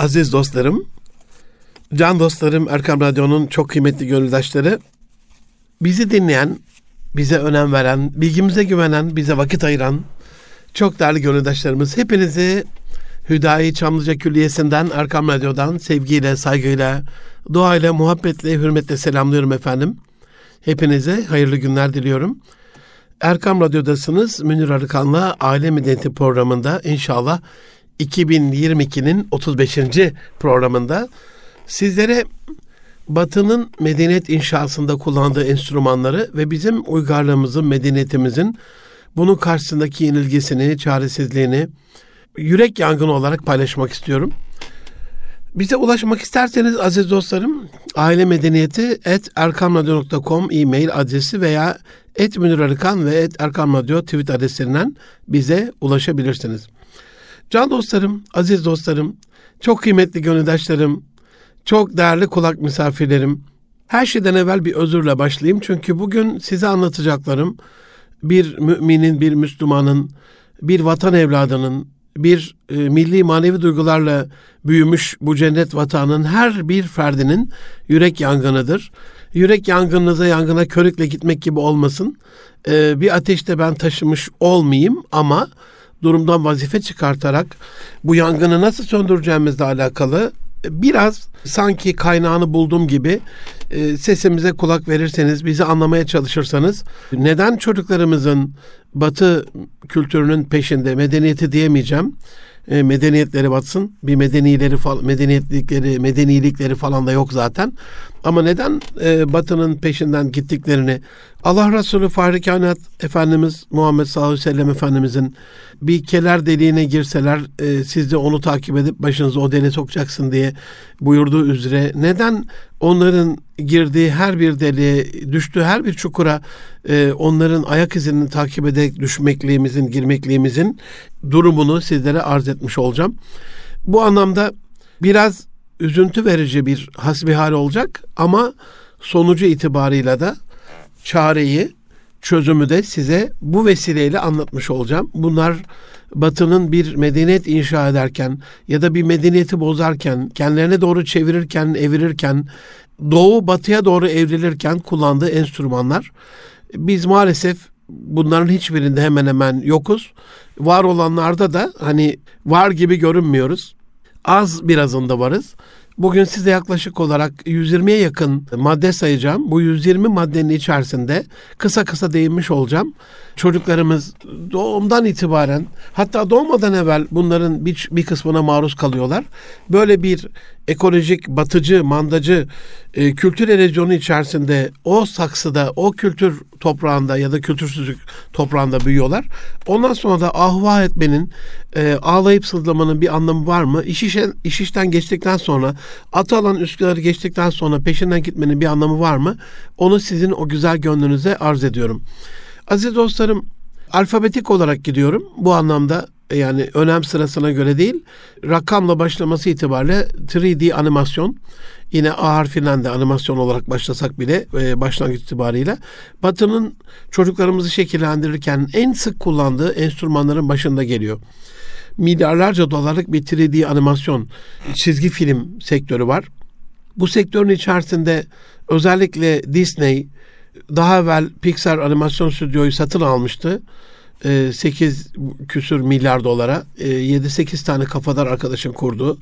Aziz dostlarım, can dostlarım, Erkam Radyo'nun çok kıymetli gönüldaşları, bizi dinleyen, bize önem veren, bilgimize güvenen, bize vakit ayıran çok değerli gönüldaşlarımız hepinizi Hüdayi Çamlıca Külliyesi'nden, Erkam Radyo'dan sevgiyle, saygıyla, duayla, muhabbetle, hürmetle selamlıyorum efendim. Hepinize hayırlı günler diliyorum. Erkam Radyo'dasınız. Münir Arıkan'la Aile Medeniyeti programında inşallah 2022'nin 35. programında sizlere Batı'nın medeniyet inşasında kullandığı enstrümanları ve bizim uygarlığımızın, medeniyetimizin bunun karşısındaki yenilgisini, çaresizliğini yürek yangını olarak paylaşmak istiyorum. Bize ulaşmak isterseniz aziz dostlarım aile medeniyeti et erkamradyo.com e-mail adresi veya et Münir Arıkan ve et Erkam tweet adreslerinden bize ulaşabilirsiniz. Can dostlarım, aziz dostlarım, çok kıymetli gönüldaşlarım, çok değerli kulak misafirlerim. Her şeyden evvel bir özürle başlayayım çünkü bugün size anlatacaklarım bir müminin, bir Müslümanın, bir vatan evladının, bir e, milli manevi duygularla büyümüş bu cennet vatanın her bir ferdinin yürek yangınıdır. Yürek yangınınıza yangına körükle gitmek gibi olmasın. E, bir ateşte ben taşımış olmayayım ama durumdan vazife çıkartarak bu yangını nasıl söndüreceğimizle alakalı biraz sanki kaynağını bulduğum gibi e, sesimize kulak verirseniz, bizi anlamaya çalışırsanız neden çocuklarımızın Batı kültürünün peşinde medeniyeti diyemeyeceğim. E, medeniyetleri batsın. Bir medenileri falan medeniyetlikleri, medenilikleri falan da yok zaten. Ama neden e, Batı'nın peşinden gittiklerini Allah Resulü Fahri Kainat Efendimiz Muhammed sallallahu aleyhi ve sellem Efendimizin bir keler deliğine girseler e, siz de onu takip edip başınızı o deliğe sokacaksın diye buyurduğu üzere neden onların girdiği her bir deliğe, düştüğü her bir çukura e, onların ayak izini takip ederek düşmekliğimizin, girmekliğimizin durumunu sizlere arz etmiş olacağım. Bu anlamda biraz üzüntü verici bir hasbihal olacak ama sonucu itibarıyla da çareyi, çözümü de size bu vesileyle anlatmış olacağım. Bunlar Batı'nın bir medeniyet inşa ederken ya da bir medeniyeti bozarken, kendilerine doğru çevirirken, evirirken, Doğu Batı'ya doğru evrilirken kullandığı enstrümanlar. Biz maalesef bunların hiçbirinde hemen hemen yokuz. Var olanlarda da hani var gibi görünmüyoruz. Az birazında varız. Bugün size yaklaşık olarak 120'ye yakın madde sayacağım. Bu 120 maddenin içerisinde kısa kısa değinmiş olacağım. Çocuklarımız doğumdan itibaren hatta doğmadan evvel bunların bir, bir kısmına maruz kalıyorlar. Böyle bir ekolojik, batıcı, mandacı e, kültür erozyonu içerisinde o saksıda, o kültür toprağında ya da kültürsüzlük toprağında büyüyorlar. Ondan sonra da ahva etmenin, e, ağlayıp sızlamanın bir anlamı var mı? İş, işe, iş işten geçtikten sonra, atı alan üsküdarı geçtikten sonra peşinden gitmenin bir anlamı var mı? Onu sizin o güzel gönlünüze arz ediyorum. Aziz dostlarım, alfabetik olarak gidiyorum. Bu anlamda yani önem sırasına göre değil, rakamla başlaması itibariyle 3D animasyon, yine A harfinden de animasyon olarak başlasak bile e, başlangıç itibariyle Batı'nın çocuklarımızı şekillendirirken en sık kullandığı enstrümanların başında geliyor. Milyarlarca dolarlık bir 3D animasyon çizgi film sektörü var. Bu sektörün içerisinde özellikle Disney daha evvel Pixar animasyon stüdyoyu satın almıştı. 8 ee, küsür milyar dolara 7-8 e, tane kafadar arkadaşın kurdu.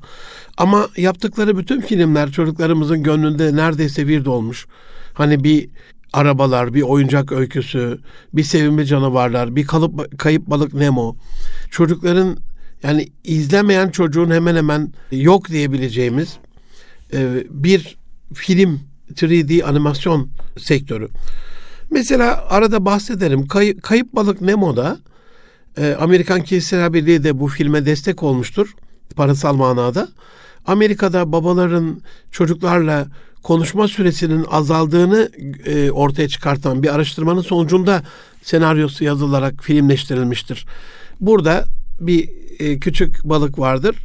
Ama yaptıkları bütün filmler çocuklarımızın gönlünde neredeyse bir dolmuş. Hani bir arabalar, bir oyuncak öyküsü, bir sevimli canavarlar, bir kalıp, kayıp balık Nemo. Çocukların yani izlemeyen çocuğun hemen hemen yok diyebileceğimiz e, bir film 3D animasyon sektörü. Mesela arada bahsederim. Kay, Kayıp Balık Nemo'da e, Amerikan Kiliseler Birliği de bu filme destek olmuştur. Parasal manada. Amerika'da babaların çocuklarla konuşma süresinin azaldığını e, ortaya çıkartan bir araştırmanın sonucunda senaryosu yazılarak filmleştirilmiştir. Burada bir e, küçük balık vardır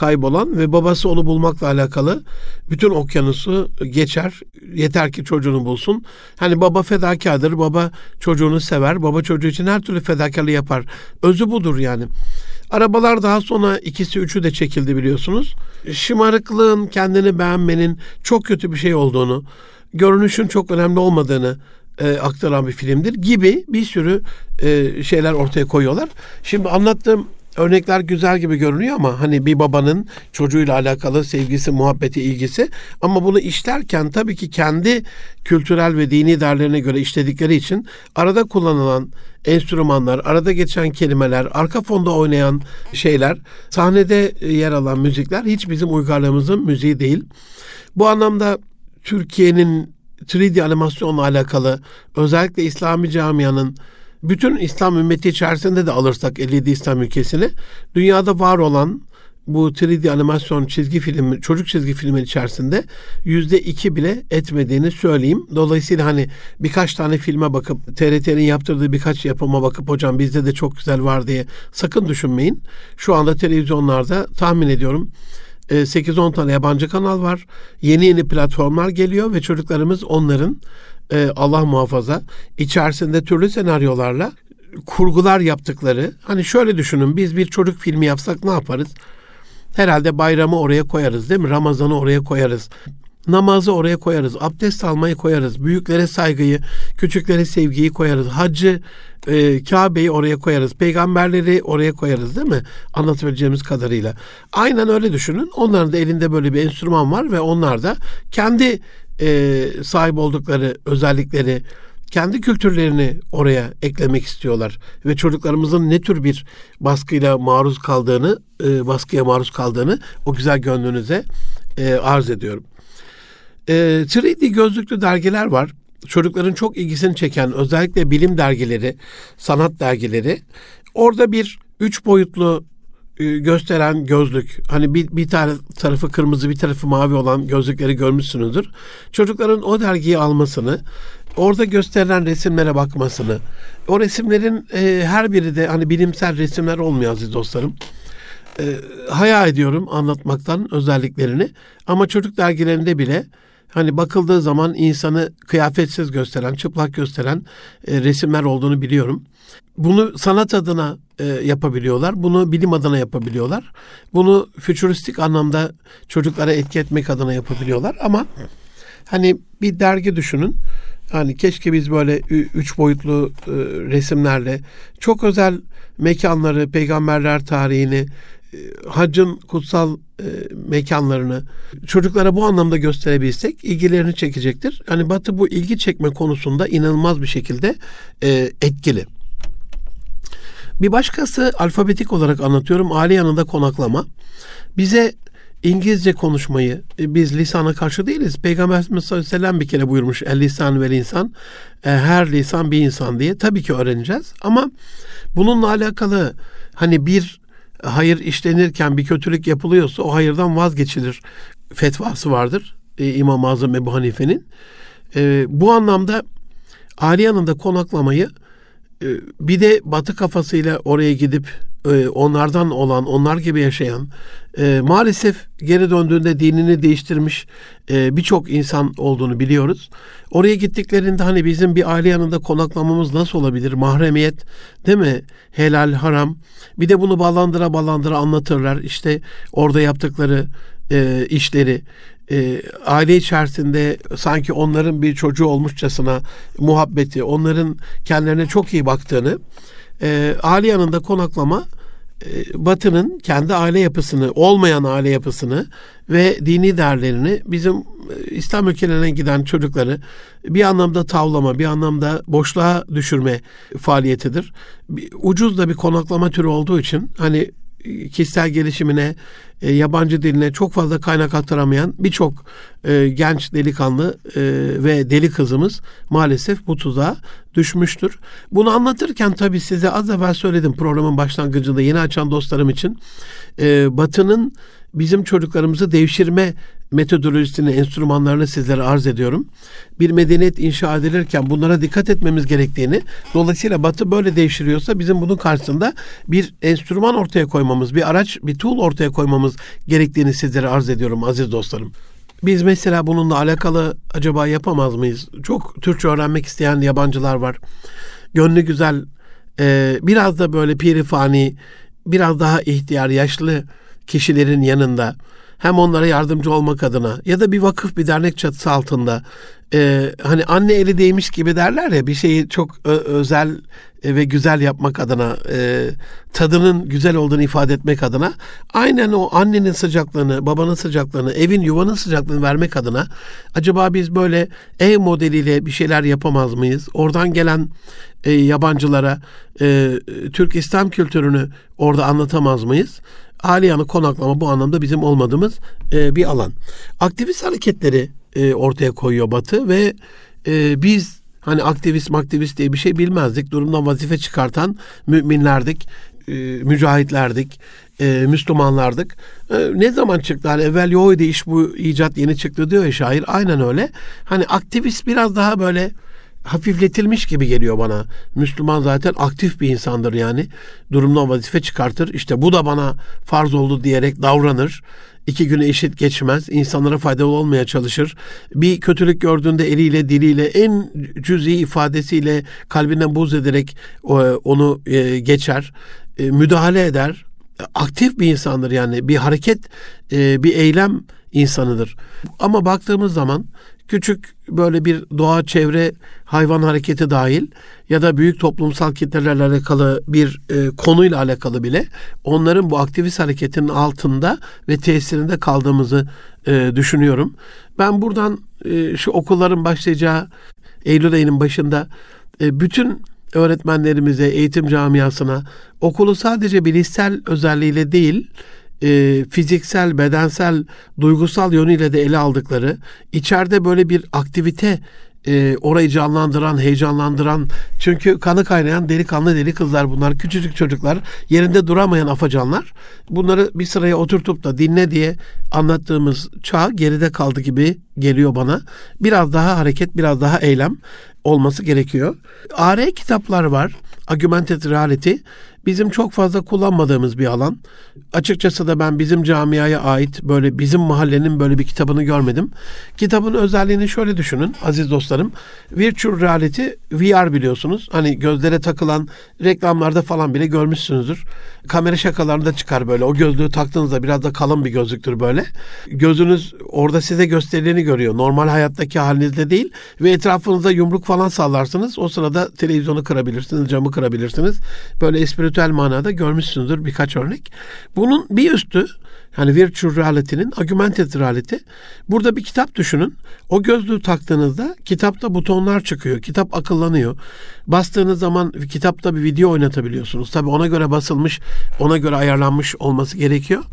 kaybolan ve babası onu bulmakla alakalı bütün okyanusu geçer. Yeter ki çocuğunu bulsun. Hani baba fedakardır. Baba çocuğunu sever. Baba çocuğu için her türlü fedakarlığı yapar. Özü budur yani. Arabalar daha sonra ikisi üçü de çekildi biliyorsunuz. Şımarıklığın, kendini beğenmenin çok kötü bir şey olduğunu, görünüşün çok önemli olmadığını e, aktaran bir filmdir gibi bir sürü e, şeyler ortaya koyuyorlar. Şimdi anlattığım örnekler güzel gibi görünüyor ama hani bir babanın çocuğuyla alakalı sevgisi, muhabbeti, ilgisi ama bunu işlerken tabii ki kendi kültürel ve dini değerlerine göre işledikleri için arada kullanılan enstrümanlar, arada geçen kelimeler, arka fonda oynayan şeyler, sahnede yer alan müzikler hiç bizim uygarlığımızın müziği değil. Bu anlamda Türkiye'nin 3D animasyonla alakalı özellikle İslami camianın bütün İslam ümmeti içerisinde de alırsak 57 İslam ülkesini dünyada var olan bu 3D animasyon çizgi film, çocuk çizgi filmin içerisinde yüzde iki bile etmediğini söyleyeyim. Dolayısıyla hani birkaç tane filme bakıp TRT'nin yaptırdığı birkaç yapıma bakıp hocam bizde de çok güzel var diye sakın düşünmeyin. Şu anda televizyonlarda tahmin ediyorum 8-10 tane yabancı kanal var. Yeni yeni platformlar geliyor ve çocuklarımız onların e, Allah muhafaza içerisinde türlü senaryolarla kurgular yaptıkları. Hani şöyle düşünün biz bir çocuk filmi yapsak ne yaparız? Herhalde bayramı oraya koyarız değil mi? Ramazan'ı oraya koyarız. Namazı oraya koyarız. Abdest almayı koyarız. Büyüklere saygıyı, küçüklere sevgiyi koyarız. Hacı, e, Kabe'yi oraya koyarız. Peygamberleri oraya koyarız değil mi? Anlatabileceğimiz kadarıyla. Aynen öyle düşünün. Onların da elinde böyle bir enstrüman var ve onlar da kendi e, sahip oldukları özellikleri, kendi kültürlerini oraya eklemek istiyorlar ve çocuklarımızın ne tür bir baskıyla maruz kaldığını, e, baskıya maruz kaldığını o güzel gönlünüze e, arz ediyorum. E, 3D gözlüklü dergiler var. Çocukların çok ilgisini çeken özellikle bilim dergileri, sanat dergileri. Orada bir üç boyutlu gösteren gözlük hani bir, bir tane tarafı kırmızı bir tarafı mavi olan gözlükleri görmüşsünüzdür. Çocukların o dergiyi almasını orada gösterilen resimlere bakmasını o resimlerin e, her biri de hani bilimsel resimler olmuyor aziz dostlarım. E, hayal ediyorum anlatmaktan özelliklerini ama çocuk dergilerinde bile hani bakıldığı zaman insanı kıyafetsiz gösteren, çıplak gösteren e, resimler olduğunu biliyorum. Bunu sanat adına e, yapabiliyorlar. Bunu bilim adına yapabiliyorlar. Bunu fütüristik anlamda çocuklara etki etmek adına yapabiliyorlar. Ama hani bir dergi düşünün. Hani keşke biz böyle üç boyutlu e, resimlerle çok özel mekanları, peygamberler tarihini, e, hacın kutsal e, mekanlarını çocuklara bu anlamda gösterebilsek ilgilerini çekecektir. Hani Batı bu ilgi çekme konusunda inanılmaz bir şekilde e, etkili. Bir başkası alfabetik olarak anlatıyorum. Aile yanında konaklama. Bize İngilizce konuşmayı e, biz lisana karşı değiliz. Peygamber sallallahu aleyhi ve sellem bir kere buyurmuş. El lisan ve insan. E, her lisan bir insan diye. Tabii ki öğreneceğiz. Ama bununla alakalı hani bir hayır işlenirken bir kötülük yapılıyorsa o hayırdan vazgeçilir fetvası vardır. E, İmam-ı Azam Ebu Hanife'nin. E, bu anlamda aile yanında konaklamayı ee, bir de batı kafasıyla oraya gidip e, onlardan olan, onlar gibi yaşayan, e, maalesef geri döndüğünde dinini değiştirmiş e, birçok insan olduğunu biliyoruz. Oraya gittiklerinde hani bizim bir aile yanında konaklamamız nasıl olabilir? Mahremiyet değil mi? Helal, haram. Bir de bunu ballandıra ballandıra anlatırlar. İşte orada yaptıkları işleri aile içerisinde sanki onların bir çocuğu olmuşçasına muhabbeti, onların kendilerine çok iyi baktığını, e, aile yanında konaklama e, Batı'nın kendi aile yapısını, olmayan aile yapısını ve dini değerlerini bizim e, İslam ülkelerine giden çocukları bir anlamda tavlama, bir anlamda boşluğa düşürme faaliyetidir. Ucuz da bir konaklama türü olduğu için hani kişisel gelişimine, e, yabancı diline çok fazla kaynak aktaramayan birçok e, genç delikanlı e, ve deli kızımız maalesef bu tuzağa düşmüştür. Bunu anlatırken tabii size az evvel söyledim programın başlangıcında yeni açan dostlarım için Batı'nın bizim çocuklarımızı devşirme metodolojisini, enstrümanlarını sizlere arz ediyorum. Bir medeniyet inşa edilirken bunlara dikkat etmemiz gerektiğini, dolayısıyla Batı böyle devşiriyorsa bizim bunun karşısında bir enstrüman ortaya koymamız, bir araç, bir tool ortaya koymamız gerektiğini sizlere arz ediyorum aziz dostlarım. Biz mesela bununla alakalı acaba yapamaz mıyız? Çok Türkçe öğrenmek isteyen yabancılar var. Gönlü güzel, e, biraz da böyle pirifani, biraz daha ihtiyar, yaşlı kişilerin yanında hem onlara yardımcı olmak adına ya da bir vakıf bir dernek çatısı altında e, hani anne eli değmiş gibi derler ya bir şeyi çok özel ve güzel yapmak adına e, tadının güzel olduğunu ifade etmek adına aynen o annenin sıcaklığını babanın sıcaklığını evin yuvanın sıcaklığını vermek adına acaba biz böyle ev modeliyle bir şeyler yapamaz mıyız? Oradan gelen e, yabancılara e, Türk İslam kültürünü orada anlatamaz mıyız Aliyanı konaklama bu anlamda bizim olmadığımız e, bir alan. Aktivist hareketleri e, ortaya koyuyor Batı ve e, biz hani aktivist aktivist diye bir şey bilmezdik. Durumdan vazife çıkartan müminlerdik, e, mücahitlerdik, e, Müslümanlardık. E, ne zaman çıktı? Hani evvel yoğuydu iş bu icat yeni çıktı diyor ya şair. Aynen öyle. Hani aktivist biraz daha böyle hafifletilmiş gibi geliyor bana. Müslüman zaten aktif bir insandır yani. Durumdan vazife çıkartır. İşte bu da bana farz oldu diyerek davranır. İki güne eşit geçmez. İnsanlara faydalı olmaya çalışır. Bir kötülük gördüğünde eliyle, diliyle, en cüzi ifadesiyle kalbinden buz ederek onu e, geçer. E, müdahale eder. Aktif bir insandır yani. Bir hareket, e, bir eylem insanıdır. Ama baktığımız zaman küçük böyle bir doğa çevre hayvan hareketi dahil ya da büyük toplumsal kitlelerle alakalı bir e, konuyla alakalı bile onların bu aktivist hareketinin altında ve tesirinde kaldığımızı e, düşünüyorum. Ben buradan e, şu okulların başlayacağı Eylül ayının başında e, bütün öğretmenlerimize, eğitim camiasına okulu sadece bilişsel özelliğiyle değil, e, fiziksel, bedensel, duygusal yönüyle de ele aldıkları, içeride böyle bir aktivite e, orayı canlandıran, heyecanlandıran çünkü kanı kaynayan delikanlı deli kızlar bunlar. Küçücük çocuklar, yerinde duramayan afacanlar. Bunları bir sıraya oturtup da dinle diye anlattığımız çağ geride kaldı gibi geliyor bana. Biraz daha hareket, biraz daha eylem olması gerekiyor. AR kitaplar var. Augmented Reality bizim çok fazla kullanmadığımız bir alan. Açıkçası da ben bizim camiaya ait böyle bizim mahallenin böyle bir kitabını görmedim. Kitabın özelliğini şöyle düşünün aziz dostlarım. Virtual Reality VR biliyorsunuz. Hani gözlere takılan reklamlarda falan bile görmüşsünüzdür. Kamera şakalarında çıkar böyle. O gözlüğü taktığınızda biraz da kalın bir gözlüktür böyle. Gözünüz orada size gösterileni görüyor. Normal hayattaki halinizde değil ve etrafınıza yumruk falan sallarsınız. O sırada televizyonu kırabilirsiniz, camı kırabilirsiniz. Böyle espritüel manada görmüşsünüzdür birkaç örnek. Bunun bir üstü yani virtual reality'nin augmented reality. Burada bir kitap düşünün. O gözlüğü taktığınızda kitapta butonlar çıkıyor. Kitap akıllanıyor. Bastığınız zaman kitapta bir video oynatabiliyorsunuz. Tabii ona göre basılmış, ona göre ayarlanmış olması gerekiyor.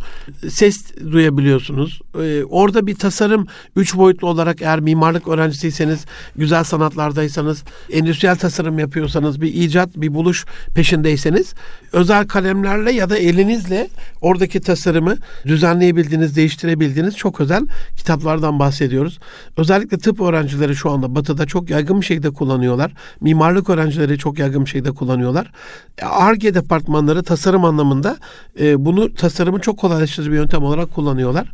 Ses duyabiliyorsunuz. Ee, orada bir tasarım üç boyutlu olarak eğer mimarlık öğrencisiyseniz, güzel sanatlardaysanız, endüstriyel tasarım yapıyorsanız, bir icat, bir buluş peşindeyseniz özel kalemlerle ya da elinizle oradaki tasarımı düzenleyebildiğiniz, değiştirebildiğiniz çok özel kitaplardan bahsediyoruz. Özellikle tıp öğrencileri şu anda batıda çok yaygın bir şekilde kullanıyorlar. Mimarlık öğrencileri çok yaygın bir şekilde kullanıyorlar. ARGE departmanları tasarım anlamında e, bunu tasarımı çok kolaylaştırıcı bir yöntem olarak kullanıyorlar.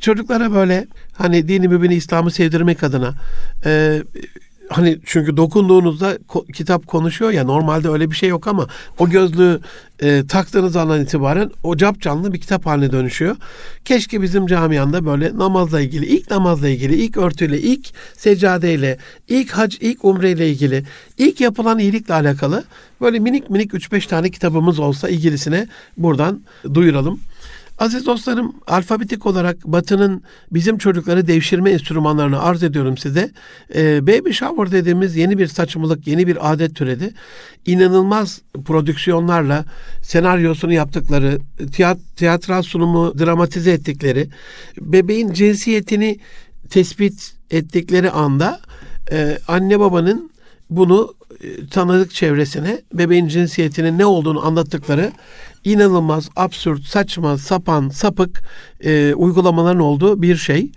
Çocuklara böyle hani dini mübini İslam'ı sevdirmek adına e, hani çünkü dokunduğunuzda ko- kitap konuşuyor ya normalde öyle bir şey yok ama o gözlüğü e, taktığınız andan itibaren o cap canlı bir kitap haline dönüşüyor. Keşke bizim camianda böyle namazla ilgili, ilk namazla ilgili, ilk örtüyle, ilk seccadeyle, ilk hac, ilk umreyle ilgili, ilk yapılan iyilikle alakalı böyle minik minik 3-5 tane kitabımız olsa ilgilisine buradan duyuralım. Aziz dostlarım, alfabetik olarak Batı'nın bizim çocukları devşirme enstrümanlarını arz ediyorum size. Ee, baby shower dediğimiz yeni bir saçmalık, yeni bir adet türedi. İnanılmaz prodüksiyonlarla senaryosunu yaptıkları, tiyat tiyatral sunumu dramatize ettikleri, bebeğin cinsiyetini tespit ettikleri anda e, anne babanın bunu tanıdık çevresine bebeğin cinsiyetinin ne olduğunu anlattıkları inanılmaz, absürt, saçma, sapan, sapık e, uygulamaların olduğu bir şey.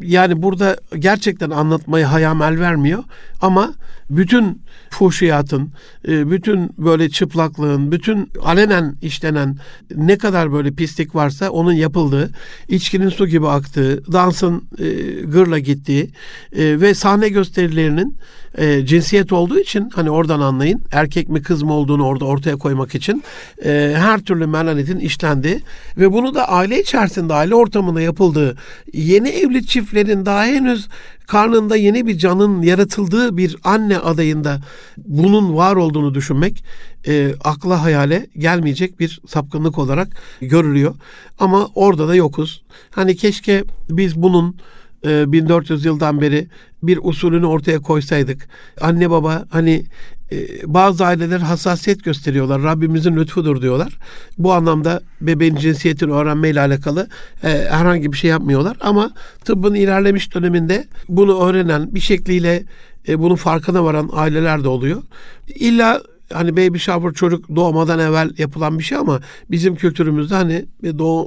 Yani burada gerçekten anlatmayı hayam el vermiyor ama bütün fuhşiyatın, e, bütün böyle çıplaklığın, bütün alenen işlenen ne kadar böyle pislik varsa onun yapıldığı, içkinin su gibi aktığı, dansın e, gırla gittiği e, ve sahne gösterilerinin e, cinsiyet olduğu için hani oradan anlayın erkek mi kız mı olduğunu orada ortaya koymak için e, her türlü melanitin işlendiği ve bunu da aile içerisinde aile ortamında yapıldığı yeni evli çiftlerin daha henüz karnında yeni bir canın yaratıldığı bir anne adayında bunun var olduğunu düşünmek e, akla hayale gelmeyecek bir sapkınlık olarak görülüyor. Ama orada da yokuz. Hani keşke biz bunun 1400 e, yıldan beri bir usulünü ortaya koysaydık. Anne baba hani e, bazı aileler hassasiyet gösteriyorlar. Rabbimizin lütfudur diyorlar. Bu anlamda bebeğin cinsiyetini öğrenmeyle alakalı e, herhangi bir şey yapmıyorlar. Ama tıbbın ilerlemiş döneminde bunu öğrenen bir şekliyle e, bunun farkına varan aileler de oluyor. İlla hani baby shower çocuk doğmadan evvel yapılan bir şey ama bizim kültürümüzde hani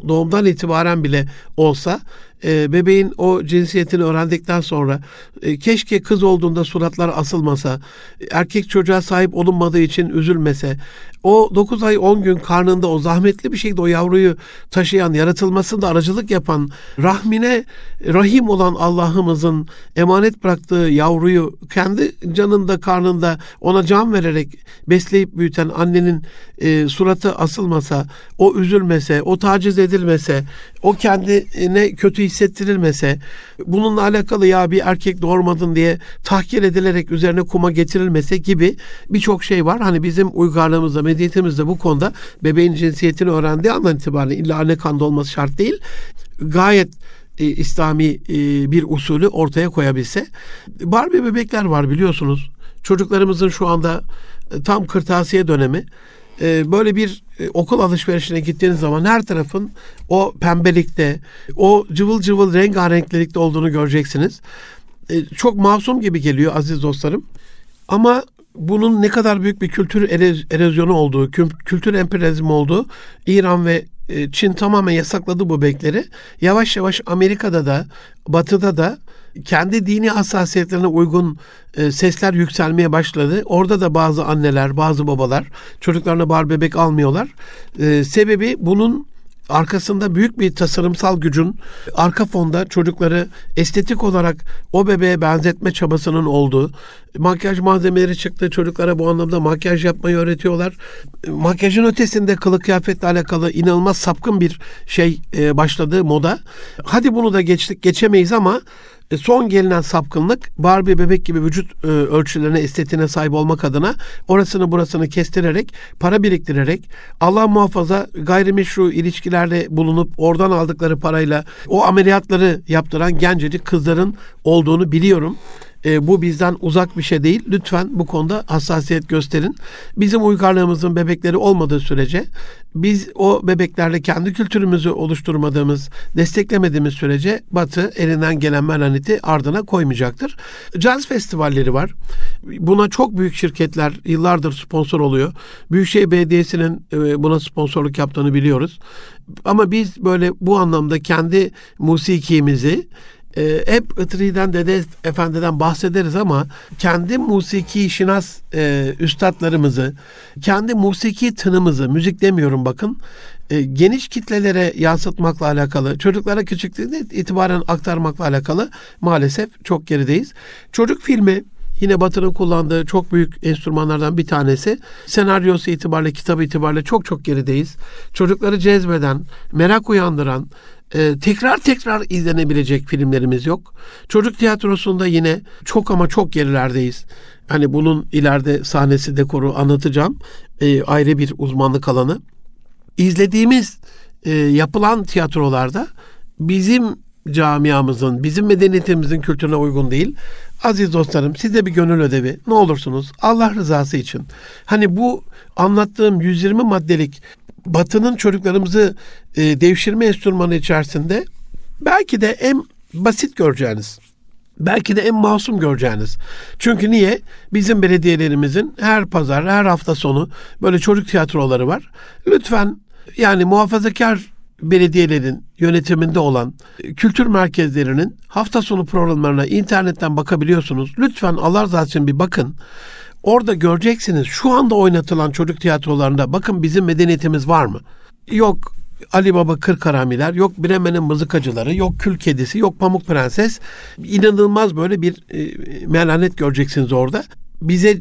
doğumdan itibaren bile olsa e, bebeğin o cinsiyetini öğrendikten sonra e, keşke kız olduğunda suratlar asılmasa, erkek çocuğa sahip olunmadığı için üzülmese, o 9 ay 10 gün karnında o zahmetli bir şekilde o yavruyu taşıyan, yaratılmasında aracılık yapan, rahmine rahim olan Allah'ımızın emanet bıraktığı yavruyu kendi canında karnında ona can vererek besleyip büyüten annenin e, suratı asılmasa, o üzülmese, o taciz edilmese, o kendine kötü hissettirilmese, bununla alakalı ya bir erkek doğurmadın diye tahkir edilerek üzerine kuma getirilmese gibi birçok şey var. Hani bizim uygarlığımızda, medeniyetimizde bu konuda bebeğin cinsiyetini öğrendiği andan itibaren illa anne kanda olması şart değil. Gayet e, İslami e, bir usulü ortaya koyabilse. Barbie bebekler var biliyorsunuz. Çocuklarımızın şu anda e, tam kırtasiye dönemi. E, böyle bir e, okul alışverişine gittiğiniz zaman her tarafın o pembelikte, o cıvıl cıvıl rengarenklilikte olduğunu göreceksiniz. E, çok masum gibi geliyor aziz dostlarım. Ama bunun ne kadar büyük bir kültür erozyonu olduğu, kültür emperyalizmi olduğu, İran ve Çin tamamen yasakladı bu bekleri. Yavaş yavaş Amerika'da da, Batı'da da kendi dini hassasiyetlerine uygun e, sesler yükselmeye başladı. Orada da bazı anneler, bazı babalar çocuklarına bar bebek almıyorlar. E, sebebi bunun arkasında büyük bir tasarımsal gücün arka fonda çocukları estetik olarak o bebeğe benzetme çabasının olduğu, makyaj malzemeleri çıktı. Çocuklara bu anlamda makyaj yapmayı öğretiyorlar. Makyajın ötesinde kılık kıyafetle alakalı inanılmaz sapkın bir şey e, başladı moda. Hadi bunu da geçtik geçemeyiz ama e, son gelinen sapkınlık Barbie bebek gibi vücut e, ölçülerine, estetiğine sahip olmak adına orasını burasını kestirerek, para biriktirerek, Allah muhafaza gayrimeşru ilişkilerde bulunup oradan aldıkları parayla o ameliyatları yaptıran gencecik kızların olduğunu biliyorum. E, bu bizden uzak bir şey değil. Lütfen bu konuda hassasiyet gösterin. Bizim uygarlığımızın bebekleri olmadığı sürece biz o bebeklerle kendi kültürümüzü oluşturmadığımız, desteklemediğimiz sürece Batı elinden gelen melaneti ardına koymayacaktır. Caz festivalleri var. Buna çok büyük şirketler yıllardır sponsor oluyor. Büyükşehir Belediyesi'nin e, buna sponsorluk yaptığını biliyoruz. Ama biz böyle bu anlamda kendi musikimizi e, hep Itri'den Dede Efendi'den bahsederiz ama kendi musiki şinas e, üstadlarımızı, kendi musiki tınımızı, müzik demiyorum bakın, e, geniş kitlelere yansıtmakla alakalı, çocuklara küçüklüğünde itibaren aktarmakla alakalı maalesef çok gerideyiz. Çocuk filmi Yine Batı'nın kullandığı çok büyük enstrümanlardan bir tanesi. Senaryosu itibariyle, kitabı itibariyle çok çok gerideyiz. Çocukları cezbeden, merak uyandıran, e, tekrar tekrar izlenebilecek filmlerimiz yok. Çocuk tiyatrosunda yine çok ama çok gerilerdeyiz. Hani bunun ileride sahnesi dekoru anlatacağım. E, ayrı bir uzmanlık alanı. İzlediğimiz e, yapılan tiyatrolarda bizim camiamızın, bizim medeniyetimizin kültürüne uygun değil. Aziz dostlarım size bir gönül ödevi. Ne olursunuz Allah rızası için. Hani bu anlattığım 120 maddelik Batı'nın çocuklarımızı e, devşirme enstrümanı içerisinde belki de en basit göreceğiniz, belki de en masum göreceğiniz. Çünkü niye? Bizim belediyelerimizin her pazar, her hafta sonu böyle çocuk tiyatroları var. Lütfen yani muhafazakar belediyelerin yönetiminde olan kültür merkezlerinin hafta sonu programlarına internetten bakabiliyorsunuz. Lütfen Allah razı için bir bakın. Orada göreceksiniz şu anda oynatılan çocuk tiyatrolarında bakın bizim medeniyetimiz var mı? Yok Ali Baba Kırk Haramiler, yok Bremen'in mızıkacıları, yok Kül Kedisi, yok Pamuk Prenses. İnanılmaz böyle bir e, melanet göreceksiniz orada. Bize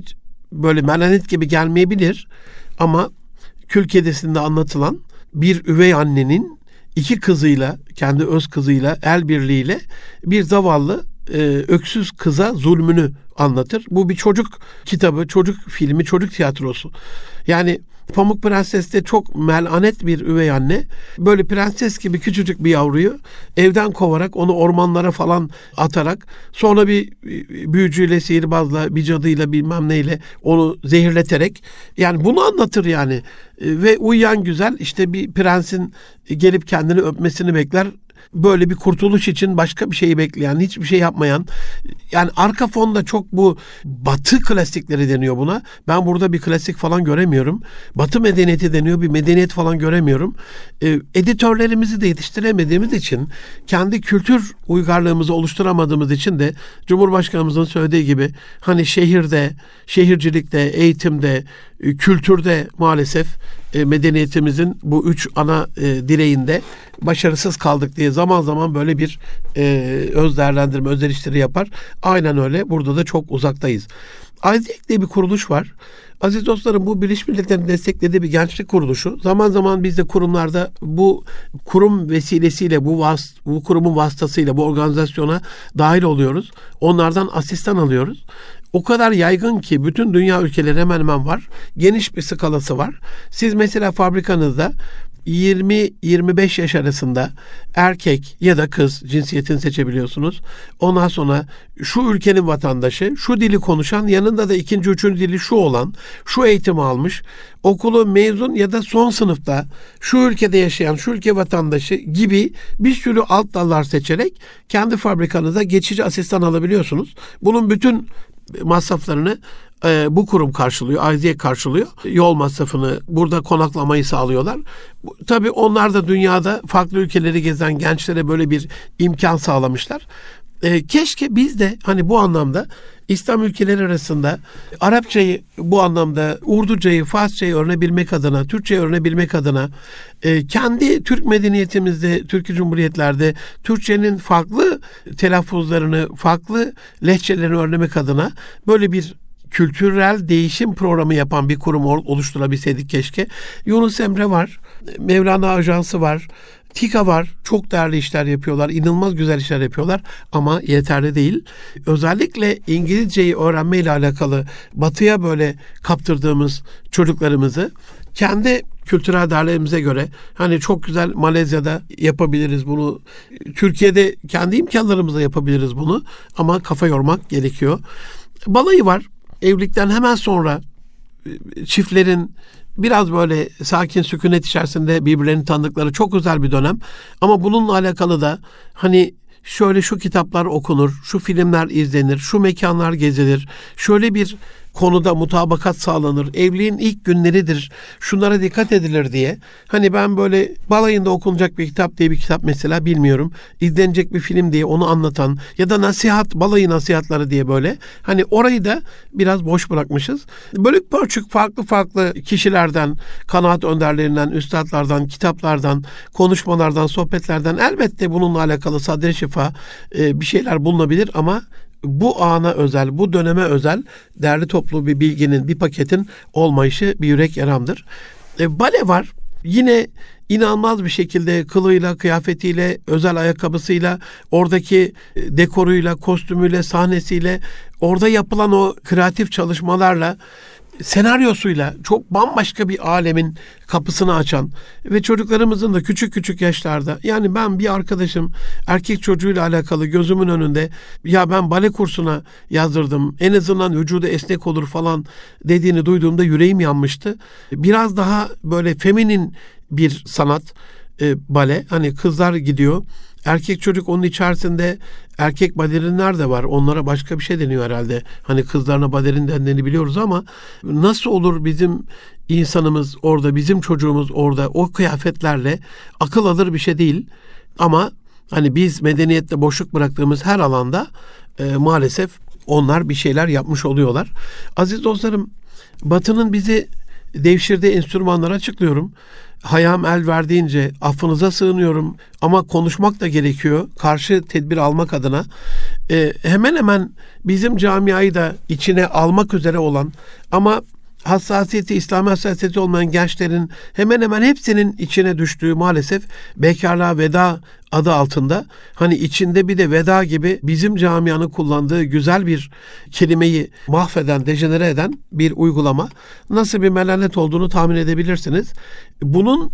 böyle melanet gibi gelmeyebilir ama Kül Kedisi'nde anlatılan bir üvey annenin iki kızıyla, kendi öz kızıyla el birliğiyle bir zavallı e, öksüz kıza zulmünü anlatır. Bu bir çocuk kitabı, çocuk filmi, çocuk tiyatrosu. Yani Pamuk Prenses'te çok melanet bir üvey anne. Böyle prenses gibi küçücük bir yavruyu evden kovarak onu ormanlara falan atarak sonra bir büyücüyle, sihirbazla, bir cadıyla bilmem neyle onu zehirleterek yani bunu anlatır yani. Ve uyuyan güzel işte bir prensin gelip kendini öpmesini bekler böyle bir kurtuluş için başka bir şeyi bekleyen, hiçbir şey yapmayan yani arka fonda çok bu batı klasikleri deniyor buna. Ben burada bir klasik falan göremiyorum. Batı medeniyeti deniyor. Bir medeniyet falan göremiyorum. E, editörlerimizi de yetiştiremediğimiz için kendi kültür uygarlığımızı oluşturamadığımız için de Cumhurbaşkanımızın söylediği gibi hani şehirde, şehircilikte, eğitimde, e, kültürde maalesef e, medeniyetimizin bu üç ana e, direğinde başarısız kaldık diye zaman zaman böyle bir e, öz değerlendirme, öz eleştiri yapar. Aynen öyle. Burada da çok uzaktayız. Aydek diye bir kuruluş var. Aziz dostlarım bu Birleşmiş Milletler'in desteklediği bir gençlik kuruluşu. Zaman zaman biz de kurumlarda bu kurum vesilesiyle, bu, vas, bu kurumun vasıtasıyla bu organizasyona dahil oluyoruz. Onlardan asistan alıyoruz. O kadar yaygın ki bütün dünya ülkeleri hemen hemen var. Geniş bir skalası var. Siz mesela fabrikanızda 20-25 yaş arasında erkek ya da kız cinsiyetini seçebiliyorsunuz. Ondan sonra şu ülkenin vatandaşı, şu dili konuşan, yanında da ikinci, üçüncü dili şu olan, şu eğitimi almış, okulu mezun ya da son sınıfta şu ülkede yaşayan, şu ülke vatandaşı gibi bir sürü alt dallar seçerek kendi fabrikanıza geçici asistan alabiliyorsunuz. Bunun bütün masraflarını e, bu kurum karşılıyor, Ayziye karşılıyor. Yol masrafını, burada konaklamayı sağlıyorlar. Tabii onlar da dünyada farklı ülkeleri gezen gençlere böyle bir imkan sağlamışlar. E, keşke biz de hani bu anlamda İslam ülkeleri arasında Arapçayı bu anlamda Urducayı, Farsçayı öğrenebilmek adına, Türkçeyi öğrenebilmek adına e, kendi Türk medeniyetimizde, Türk Cumhuriyetlerde Türkçenin farklı telaffuzlarını, farklı lehçelerini öğrenmek adına böyle bir kültürel değişim programı yapan bir kurum oluşturabilseydik keşke. Yunus Emre var, Mevlana Ajansı var, TİKA var. Çok değerli işler yapıyorlar. inanılmaz güzel işler yapıyorlar ama yeterli değil. Özellikle İngilizceyi öğrenme ile alakalı batıya böyle kaptırdığımız çocuklarımızı kendi kültürel değerlerimize göre hani çok güzel Malezya'da yapabiliriz bunu. Türkiye'de kendi imkanlarımızla yapabiliriz bunu ama kafa yormak gerekiyor. Balayı var evlilikten hemen sonra e, çiftlerin biraz böyle sakin sükunet içerisinde birbirlerini tanıdıkları çok özel bir dönem. Ama bununla alakalı da hani şöyle şu kitaplar okunur, şu filmler izlenir, şu mekanlar gezilir, şöyle bir konuda mutabakat sağlanır. Evliliğin ilk günleridir. Şunlara dikkat edilir diye. Hani ben böyle balayında okunacak bir kitap diye bir kitap mesela bilmiyorum. İzlenecek bir film diye onu anlatan ya da nasihat, balayı nasihatları diye böyle. Hani orayı da biraz boş bırakmışız. Bölük pörçük farklı farklı kişilerden, kanaat önderlerinden, üstadlardan, kitaplardan, konuşmalardan, sohbetlerden elbette bununla alakalı sadri şifa e, bir şeyler bulunabilir ama bu ana özel, bu döneme özel değerli toplu bir bilginin, bir paketin olmayışı bir yürek yaramdır. E, bale var. Yine inanılmaz bir şekilde kılıyla, kıyafetiyle, özel ayakkabısıyla, oradaki e, dekoruyla, kostümüyle, sahnesiyle, orada yapılan o kreatif çalışmalarla senaryosuyla çok bambaşka bir alemin kapısını açan ve çocuklarımızın da küçük küçük yaşlarda yani ben bir arkadaşım erkek çocuğuyla alakalı gözümün önünde ya ben bale kursuna yazdırdım en azından vücudu esnek olur falan dediğini duyduğumda yüreğim yanmıştı. Biraz daha böyle feminin bir sanat e, bale hani kızlar gidiyor Erkek çocuk onun içerisinde erkek balerinler de var. Onlara başka bir şey deniyor herhalde. Hani kızlarına balerin dendiğini biliyoruz ama nasıl olur bizim insanımız orada, bizim çocuğumuz orada o kıyafetlerle akıl alır bir şey değil. Ama hani biz medeniyette boşluk bıraktığımız her alanda e, maalesef onlar bir şeyler yapmış oluyorlar. Aziz dostlarım Batı'nın bizi devşirdiği enstrümanları açıklıyorum. Hayam el verdiğince affınıza sığınıyorum ama konuşmak da gerekiyor karşı tedbir almak adına. E, hemen hemen bizim camiayı da içine almak üzere olan ama hassasiyeti, İslami hassasiyeti olmayan gençlerin hemen hemen hepsinin içine düştüğü maalesef bekarlığa veda adı altında hani içinde bir de veda gibi bizim camianın kullandığı güzel bir kelimeyi mahveden, dejenere eden bir uygulama nasıl bir melanet olduğunu tahmin edebilirsiniz. Bunun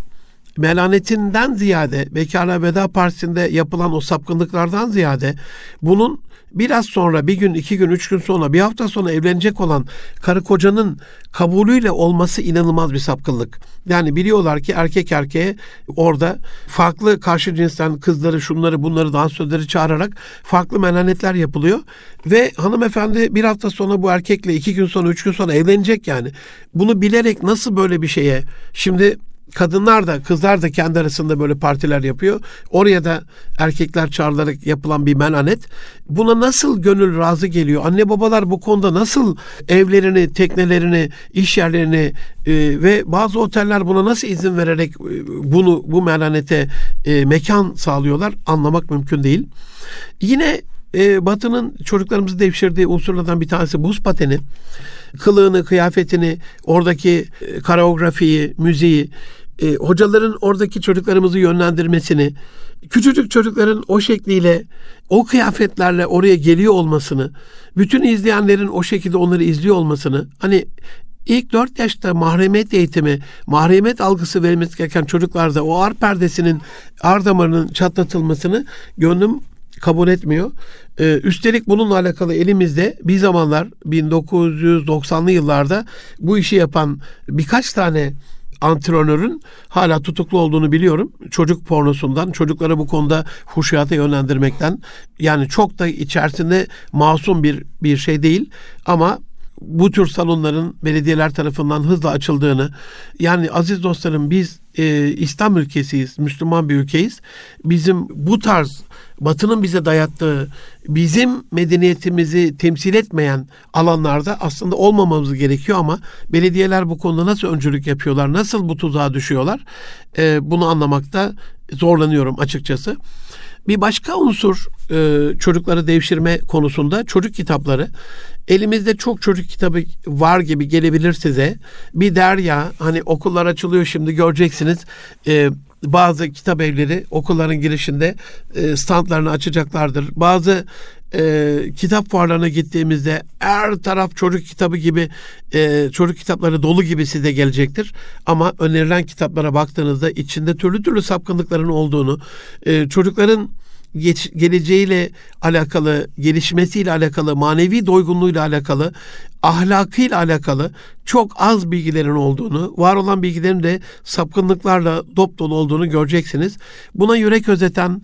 melanetinden ziyade Bekarlar Veda Partisi'nde yapılan o sapkınlıklardan ziyade bunun biraz sonra bir gün, iki gün, üç gün sonra, bir hafta sonra evlenecek olan karı kocanın kabulüyle olması inanılmaz bir sapkınlık. Yani biliyorlar ki erkek erkeğe orada farklı karşı cinsten kızları, şunları, bunları, dansözleri çağırarak farklı melanetler yapılıyor. Ve hanımefendi bir hafta sonra bu erkekle iki gün sonra, üç gün sonra evlenecek yani. Bunu bilerek nasıl böyle bir şeye, şimdi kadınlar da kızlar da kendi arasında böyle partiler yapıyor. Oraya da erkekler çağrılarak yapılan bir menanet. Buna nasıl gönül razı geliyor? Anne babalar bu konuda nasıl evlerini, teknelerini, iş yerlerini e, ve bazı oteller buna nasıl izin vererek e, bunu bu menanete e, mekan sağlıyorlar? Anlamak mümkün değil. Yine e, Batı'nın çocuklarımızı devşirdiği unsurlardan bir tanesi buz pateni. Kılığını, kıyafetini, oradaki e, koreografiyi, müziği, e, hocaların oradaki çocuklarımızı yönlendirmesini, küçücük çocukların o şekliyle, o kıyafetlerle oraya geliyor olmasını, bütün izleyenlerin o şekilde onları izliyor olmasını, hani ilk dört yaşta mahremiyet eğitimi, mahremiyet algısı verilmesi gereken çocuklarda o ar perdesinin, ar damarının çatlatılmasını gönlüm kabul etmiyor. Ee, üstelik bununla alakalı elimizde bir zamanlar 1990'lı yıllarda bu işi yapan birkaç tane antrenörün hala tutuklu olduğunu biliyorum. Çocuk pornosundan, çocukları bu konuda huşiyata yönlendirmekten. Yani çok da içerisinde masum bir bir şey değil ama bu tür salonların belediyeler tarafından hızla açıldığını yani aziz dostlarım biz e, İslam ülkesiyiz, Müslüman bir ülkeyiz. Bizim bu tarz Batı'nın bize dayattığı, bizim medeniyetimizi temsil etmeyen alanlarda aslında olmamamız gerekiyor ama belediyeler bu konuda nasıl öncülük yapıyorlar, nasıl bu tuzağa düşüyorlar e, bunu anlamakta zorlanıyorum açıkçası. Bir başka unsur e, çocukları devşirme konusunda çocuk kitapları. Elimizde çok çocuk kitabı var gibi gelebilir size. Bir derya hani okullar açılıyor şimdi göreceksiniz. E, bazı kitap evleri okulların girişinde e, standlarını açacaklardır. Bazı e, kitap fuarlarına gittiğimizde her taraf çocuk kitabı gibi e, çocuk kitapları dolu gibi size gelecektir. Ama önerilen kitaplara baktığınızda içinde türlü türlü sapkınlıkların olduğunu, e, çocukların geç, geleceğiyle alakalı, gelişmesiyle alakalı, manevi doygunluğuyla alakalı, ahlakıyla alakalı çok az bilgilerin olduğunu, var olan bilgilerin de sapkınlıklarla dop dolu olduğunu göreceksiniz. Buna yürek özeten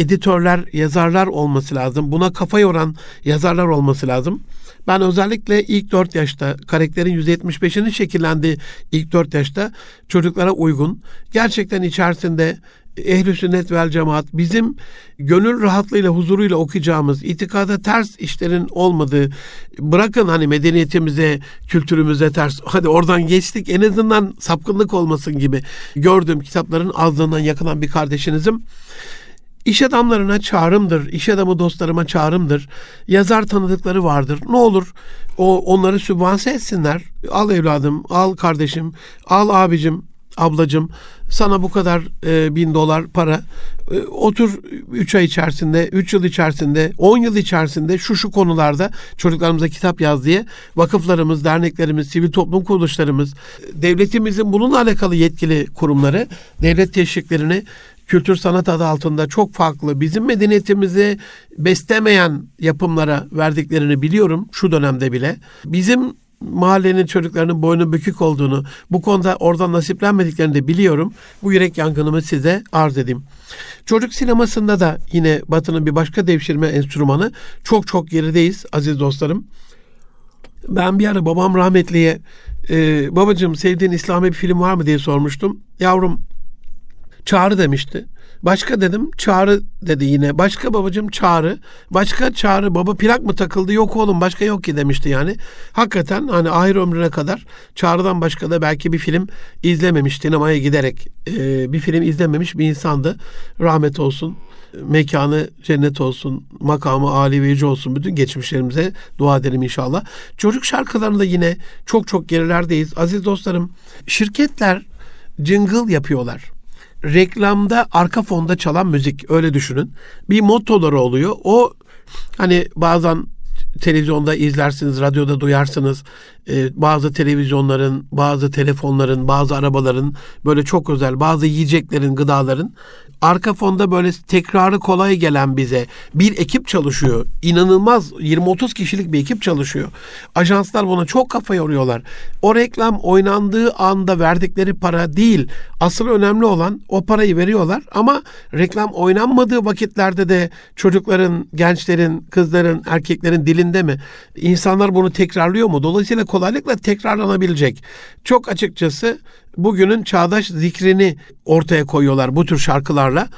editörler, yazarlar olması lazım. Buna kafa yoran yazarlar olması lazım. Ben özellikle ilk 4 yaşta karakterin %75'inin şekillendiği ilk 4 yaşta çocuklara uygun. Gerçekten içerisinde ehl sünnet vel cemaat bizim gönül rahatlığıyla huzuruyla okuyacağımız itikada ters işlerin olmadığı bırakın hani medeniyetimize kültürümüze ters hadi oradan geçtik en azından sapkınlık olmasın gibi gördüğüm kitapların ağzından yakılan bir kardeşinizim. İş adamlarına çağrımdır, iş adamı dostlarıma çağrımdır. Yazar tanıdıkları vardır. Ne olur o onları sübvanse etsinler. Al evladım, al kardeşim, al abicim, ablacım sana bu kadar e, bin dolar para e, otur 3 ay içerisinde 3 yıl içerisinde 10 yıl içerisinde şu şu konularda çocuklarımıza kitap yaz diye vakıflarımız, derneklerimiz, sivil toplum kuruluşlarımız, devletimizin bununla alakalı yetkili kurumları devlet teşviklerini kültür sanat adı altında çok farklı bizim medeniyetimizi beslemeyen yapımlara verdiklerini biliyorum şu dönemde bile. Bizim mahallenin çocuklarının boynu bükük olduğunu, bu konuda oradan nasiplenmediklerini de biliyorum. Bu yürek yangınımı size arz edeyim. Çocuk sinemasında da yine Batı'nın bir başka devşirme enstrümanı. Çok çok gerideyiz aziz dostlarım. Ben bir ara babam rahmetliye e, babacığım sevdiğin İslami bir film var mı diye sormuştum. Yavrum Çağrı demişti. Başka dedim çağrı dedi yine. Başka babacığım çağrı. Başka çağrı baba plak mı takıldı? Yok oğlum başka yok ki demişti yani. Hakikaten hani ahir ömrüne kadar çağrıdan başka da belki bir film izlememiş sinemaya giderek. E, bir film izlememiş bir insandı. Rahmet olsun mekanı cennet olsun, makamı âli ve yüce olsun. Bütün geçmişlerimize dua edelim inşallah. Çocuk şarkılarında yine çok çok gerilerdeyiz. Aziz dostlarım, şirketler jingle yapıyorlar. Reklamda arka fonda çalan müzik öyle düşünün. Bir mottoları oluyor. O hani bazen televizyonda izlersiniz, radyoda duyarsınız. Ee, bazı televizyonların, bazı telefonların, bazı arabaların böyle çok özel, bazı yiyeceklerin, gıdaların arka fonda böyle tekrarı kolay gelen bize bir ekip çalışıyor. İnanılmaz 20-30 kişilik bir ekip çalışıyor. Ajanslar buna çok kafa yoruyorlar. O reklam oynandığı anda verdikleri para değil. Asıl önemli olan o parayı veriyorlar ama reklam oynanmadığı vakitlerde de çocukların, gençlerin, kızların, erkeklerin dilinde mi? İnsanlar bunu tekrarlıyor mu? Dolayısıyla kolaylıkla tekrarlanabilecek. Çok açıkçası bugünün çağdaş zikrini ortaya koyuyorlar bu tür şarkılarla.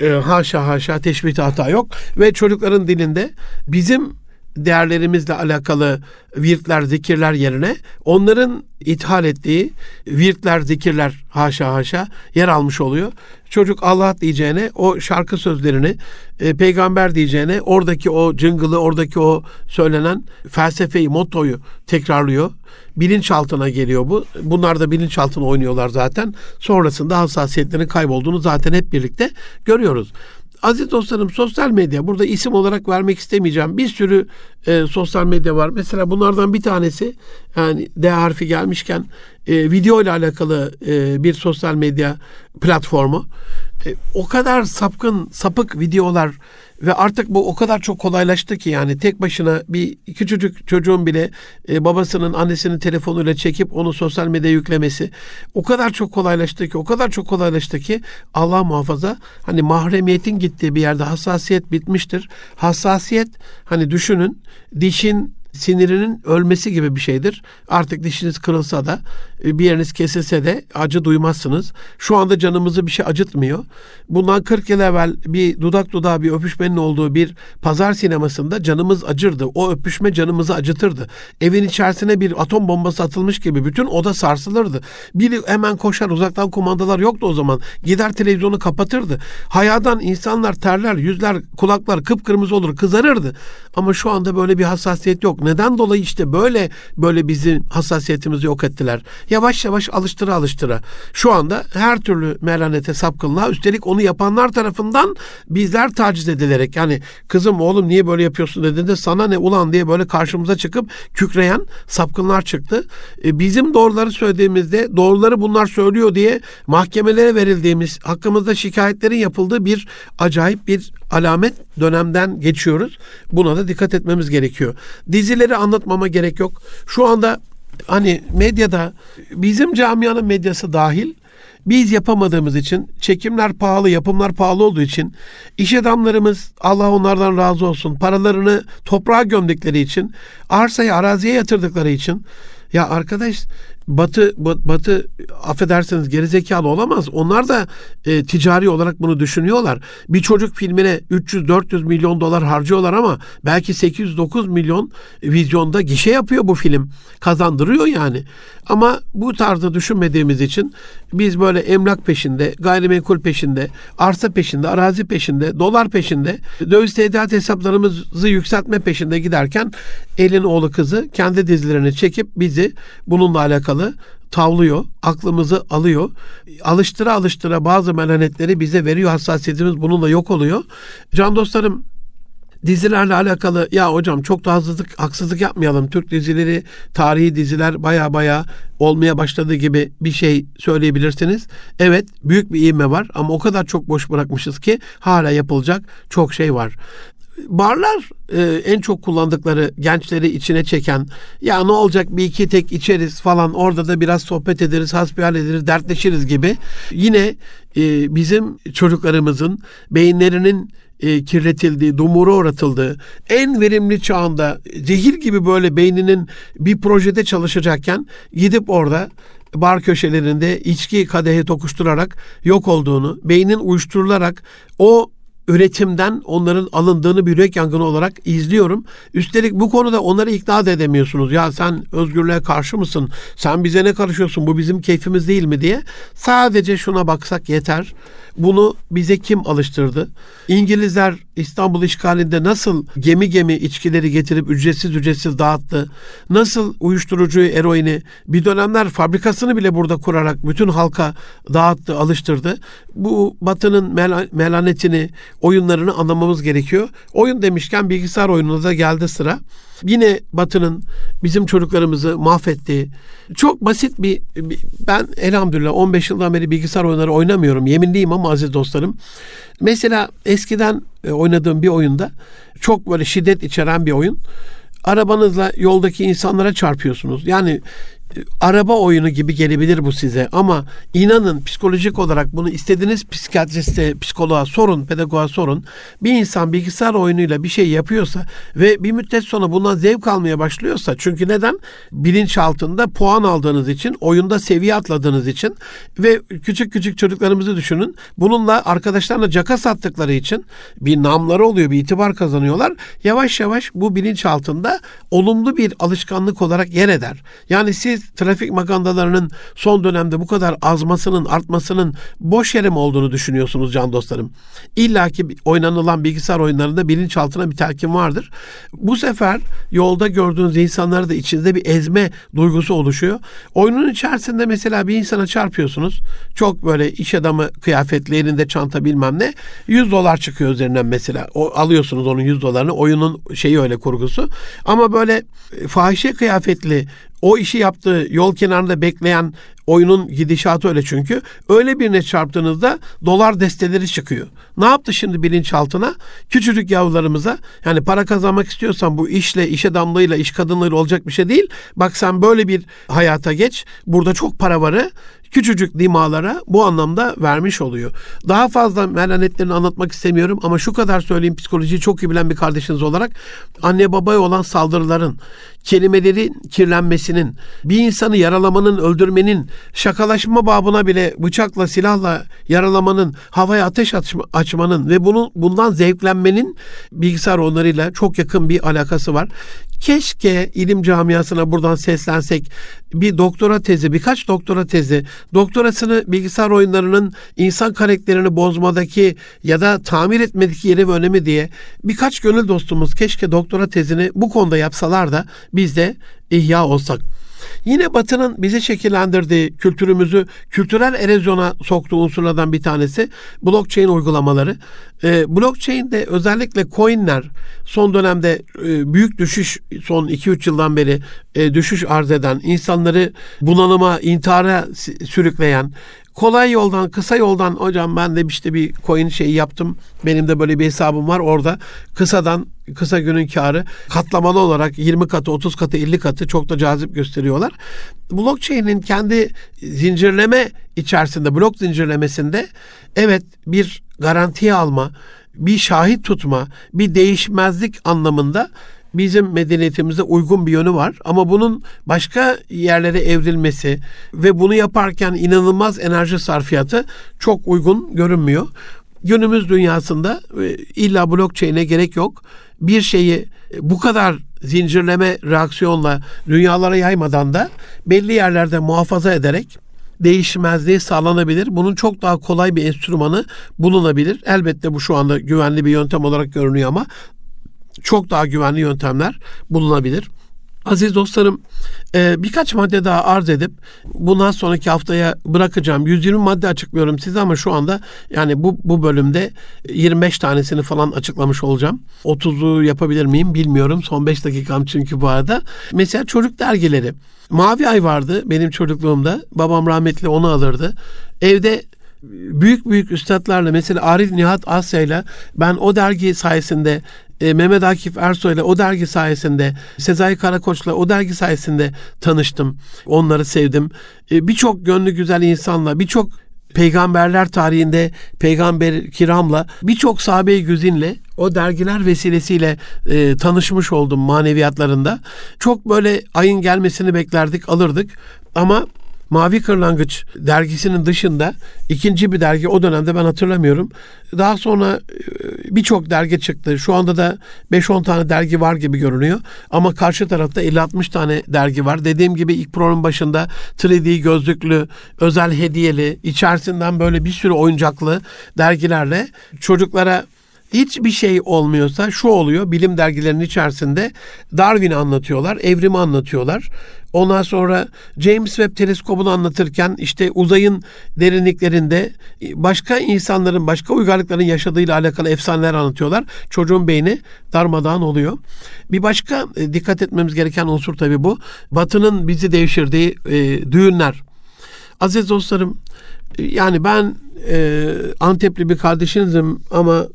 E, haşa haşa teşbih hata yok ve çocukların dilinde bizim değerlerimizle alakalı virtler, zikirler yerine onların ithal ettiği virtler, zikirler haşa haşa yer almış oluyor. Çocuk Allah diyeceğine o şarkı sözlerini, e, peygamber diyeceğine oradaki o cıngılı, oradaki o söylenen felsefeyi, mottoyu tekrarlıyor. Bilinçaltına geliyor bu. Bunlar da bilinçaltına oynuyorlar zaten. Sonrasında hassasiyetlerin kaybolduğunu zaten hep birlikte görüyoruz. Aziz dostlarım sosyal medya burada isim olarak vermek istemeyeceğim. Bir sürü e, sosyal medya var. Mesela bunlardan bir tanesi yani D harfi gelmişken e, video ile alakalı e, bir sosyal medya platformu. E, o kadar sapkın sapık videolar ve artık bu o kadar çok kolaylaştı ki yani tek başına bir küçücük çocuğun bile e, babasının annesinin telefonuyla çekip onu sosyal medyaya yüklemesi o kadar çok kolaylaştı ki o kadar çok kolaylaştı ki Allah muhafaza hani mahremiyetin gittiği bir yerde hassasiyet bitmiştir. Hassasiyet hani düşünün dişin sinirinin ölmesi gibi bir şeydir. Artık dişiniz kırılsa da e, bir yeriniz kesilse de acı duymazsınız. Şu anda canımızı bir şey acıtmıyor. Bundan 40 yıl evvel bir dudak dudağa bir öpüşmenin olduğu bir pazar sinemasında canımız acırdı. O öpüşme canımızı acıtırdı. Evin içerisine bir atom bombası atılmış gibi bütün oda sarsılırdı. Biri hemen koşar uzaktan kumandalar yoktu o zaman. Gider televizyonu kapatırdı. Hayadan insanlar terler, yüzler, kulaklar kıpkırmızı olur, kızarırdı. Ama şu anda böyle bir hassasiyet yok. Neden dolayı işte böyle böyle bizim hassasiyetimizi yok ettiler. Yavaş yavaş alıştıra alıştıra. Şu anda her türlü melanete sapkınlığa üstelik onu yapanlar tarafından bizler taciz edilerek yani kızım oğlum niye böyle yapıyorsun dediğinde sana ne ulan diye böyle karşımıza çıkıp kükreyen sapkınlar çıktı. E, bizim doğruları söylediğimizde doğruları bunlar söylüyor diye mahkemelere verildiğimiz hakkımızda şikayetlerin yapıldığı bir acayip bir alamet dönemden geçiyoruz. Buna da dikkat etmemiz gerekiyor. Dizileri anlatmama gerek yok. Şu anda hani medyada bizim camianın medyası dahil biz yapamadığımız için çekimler pahalı, yapımlar pahalı olduğu için iş adamlarımız Allah onlardan razı olsun paralarını toprağa gömdükleri için arsayı araziye yatırdıkları için ya arkadaş Batı Batı affedersiniz gerizekalı olamaz. Onlar da e, ticari olarak bunu düşünüyorlar. Bir çocuk filmine 300-400 milyon dolar harcıyorlar ama belki 809 milyon vizyonda gişe yapıyor bu film. Kazandırıyor yani. Ama bu tarzda düşünmediğimiz için biz böyle emlak peşinde, gayrimenkul peşinde, arsa peşinde, arazi peşinde, dolar peşinde, döviz tediat hesaplarımızı yükseltme peşinde giderken elin oğlu kızı kendi dizilerini çekip bizi bununla alakalı tavlıyor, aklımızı alıyor. Alıştıra alıştıra bazı melanetleri bize veriyor. Hassasiyetimiz bununla yok oluyor. Can dostlarım dizilerle alakalı ya hocam çok da haksızlık, haksızlık yapmayalım. Türk dizileri, tarihi diziler baya baya olmaya başladığı gibi bir şey söyleyebilirsiniz. Evet büyük bir ivme var ama o kadar çok boş bırakmışız ki hala yapılacak çok şey var barlar e, en çok kullandıkları gençleri içine çeken ya ne olacak bir iki tek içeriz falan orada da biraz sohbet ederiz hasbihal ederiz dertleşiriz gibi. Yine e, bizim çocuklarımızın beyinlerinin e, kirletildiği, dumura uğratıldığı, en verimli çağında zehir gibi böyle beyninin bir projede çalışacakken gidip orada bar köşelerinde içki kadehi tokuşturarak yok olduğunu, beynin uyuşturularak o üretimden onların alındığını bir yürek yangını olarak izliyorum. Üstelik bu konuda onları ikna da edemiyorsunuz. Ya sen özgürlüğe karşı mısın? Sen bize ne karışıyorsun? Bu bizim keyfimiz değil mi diye. Sadece şuna baksak yeter. Bunu bize kim alıştırdı? İngilizler İstanbul işgalinde nasıl gemi gemi içkileri getirip ücretsiz ücretsiz dağıttı? Nasıl uyuşturucuyu, eroini bir dönemler fabrikasını bile burada kurarak bütün halka dağıttı, alıştırdı. Bu batının mel- melanetini, oyunlarını anlamamız gerekiyor. Oyun demişken bilgisayar oyununa da geldi sıra. Yine Batı'nın bizim çocuklarımızı mahvettiği çok basit bir, ben elhamdülillah 15 yıldan beri bilgisayar oyunları oynamıyorum. Yeminliyim ama aziz dostlarım. Mesela eskiden e, oynadığım bir oyunda çok böyle şiddet içeren bir oyun. Arabanızla yoldaki insanlara çarpıyorsunuz. Yani araba oyunu gibi gelebilir bu size ama inanın psikolojik olarak bunu istediğiniz psikiyatriste, psikoloğa sorun, pedagoğa sorun. Bir insan bilgisayar oyunuyla bir şey yapıyorsa ve bir müddet sonra bundan zevk almaya başlıyorsa çünkü neden? Bilinç altında puan aldığınız için, oyunda seviye atladığınız için ve küçük küçük çocuklarımızı düşünün. Bununla arkadaşlarına caka sattıkları için bir namları oluyor, bir itibar kazanıyorlar. Yavaş yavaş bu bilinç altında olumlu bir alışkanlık olarak yer eder. Yani siz trafik magandalarının son dönemde bu kadar azmasının, artmasının boş yere mi olduğunu düşünüyorsunuz can dostlarım? İlla ki oynanılan bilgisayar oyunlarında bilinçaltına bir telkin vardır. Bu sefer yolda gördüğünüz insanları da içinde bir ezme duygusu oluşuyor. Oyunun içerisinde mesela bir insana çarpıyorsunuz. Çok böyle iş adamı kıyafetli, elinde çanta bilmem ne. 100 dolar çıkıyor üzerinden mesela. O, alıyorsunuz onun 100 dolarını. Oyunun şeyi öyle kurgusu. Ama böyle fahişe kıyafetli o işi yaptığı yol kenarında bekleyen oyunun gidişatı öyle çünkü. Öyle birine çarptığınızda dolar desteleri çıkıyor. Ne yaptı şimdi bilinçaltına? Küçücük yavrularımıza yani para kazanmak istiyorsan bu işle, iş adamlığıyla, iş kadınlığıyla olacak bir şey değil. Bak sen böyle bir hayata geç. Burada çok para varı küçücük dimalara bu anlamda vermiş oluyor. Daha fazla melanetlerini anlatmak istemiyorum ama şu kadar söyleyeyim psikolojiyi çok iyi bilen bir kardeşiniz olarak anne babaya olan saldırıların, kelimelerin kirlenmesinin, bir insanı yaralamanın, öldürmenin, şakalaşma babına bile bıçakla, silahla yaralamanın, havaya ateş açma, açmanın ve bunun bundan zevklenmenin bilgisayar onlarıyla çok yakın bir alakası var. Keşke ilim camiasına buradan seslensek. Bir doktora tezi, birkaç doktora tezi, doktorasını bilgisayar oyunlarının insan karakterini bozmadaki ya da tamir etmedeki yeri ve önemi diye birkaç gönül dostumuz keşke doktora tezini bu konuda yapsalar da biz de ihya olsak. Yine Batı'nın bizi şekillendirdiği, kültürümüzü kültürel erozyona soktuğu unsurlardan bir tanesi blockchain uygulamaları. E, blockchain'de özellikle coinler son dönemde e, büyük düşüş son 2-3 yıldan beri e, düşüş arz eden, insanları bunalıma, intihara sürükleyen, kolay yoldan, kısa yoldan hocam ben de işte bir coin şeyi yaptım. Benim de böyle bir hesabım var orada. Kısadan kısa günün karı katlamalı olarak 20 katı, 30 katı, 50 katı çok da cazip gösteriyorlar. Blockchain'in kendi zincirleme içerisinde, blok zincirlemesinde evet bir garantiye alma, bir şahit tutma, bir değişmezlik anlamında bizim medeniyetimize uygun bir yönü var ama bunun başka yerlere evrilmesi ve bunu yaparken inanılmaz enerji sarfiyatı çok uygun görünmüyor. Günümüz dünyasında e, illa blockchain'e gerek yok. Bir şeyi e, bu kadar zincirleme reaksiyonla dünyalara yaymadan da belli yerlerde muhafaza ederek değişmezliği sağlanabilir. Bunun çok daha kolay bir enstrümanı bulunabilir. Elbette bu şu anda güvenli bir yöntem olarak görünüyor ama çok daha güvenli yöntemler bulunabilir. Aziz dostlarım e, birkaç madde daha arz edip bundan sonraki haftaya bırakacağım. 120 madde açıklıyorum size ama şu anda yani bu, bu bölümde 25 tanesini falan açıklamış olacağım. 30'u yapabilir miyim bilmiyorum. Son 5 dakikam çünkü bu arada. Mesela çocuk dergileri. Mavi Ay vardı benim çocukluğumda. Babam rahmetli onu alırdı. Evde büyük büyük üstadlarla mesela Arif Nihat Asya ile ben o dergi sayesinde e, Mehmet Akif Ersoy ile o dergi sayesinde, Sezai Karakoç'la o dergi sayesinde tanıştım. Onları sevdim. E, birçok gönlü güzel insanla, birçok peygamberler tarihinde peygamber kiramla birçok sahabe-i güzinle o dergiler vesilesiyle e, tanışmış oldum maneviyatlarında. Çok böyle ayın gelmesini beklerdik, alırdık. Ama Mavi Kırlangıç dergisinin dışında ikinci bir dergi o dönemde ben hatırlamıyorum. Daha sonra e, birçok dergi çıktı. Şu anda da 5-10 tane dergi var gibi görünüyor. Ama karşı tarafta 50-60 tane dergi var. Dediğim gibi ilk programın başında 3D gözlüklü, özel hediyeli, içerisinden böyle bir sürü oyuncaklı dergilerle çocuklara hiçbir şey olmuyorsa şu oluyor. Bilim dergilerinin içerisinde Darwin'i anlatıyorlar, evrimi anlatıyorlar. Ondan sonra James Webb teleskobunu anlatırken işte uzayın derinliklerinde başka insanların, başka uygarlıkların yaşadığıyla alakalı efsaneler anlatıyorlar. Çocuğun beyni darmadağın oluyor. Bir başka e, dikkat etmemiz gereken unsur tabii bu. Batı'nın bizi devşirdiği e, düğünler. Aziz dostlarım, e, yani ben e, Antepli bir kardeşinizim ama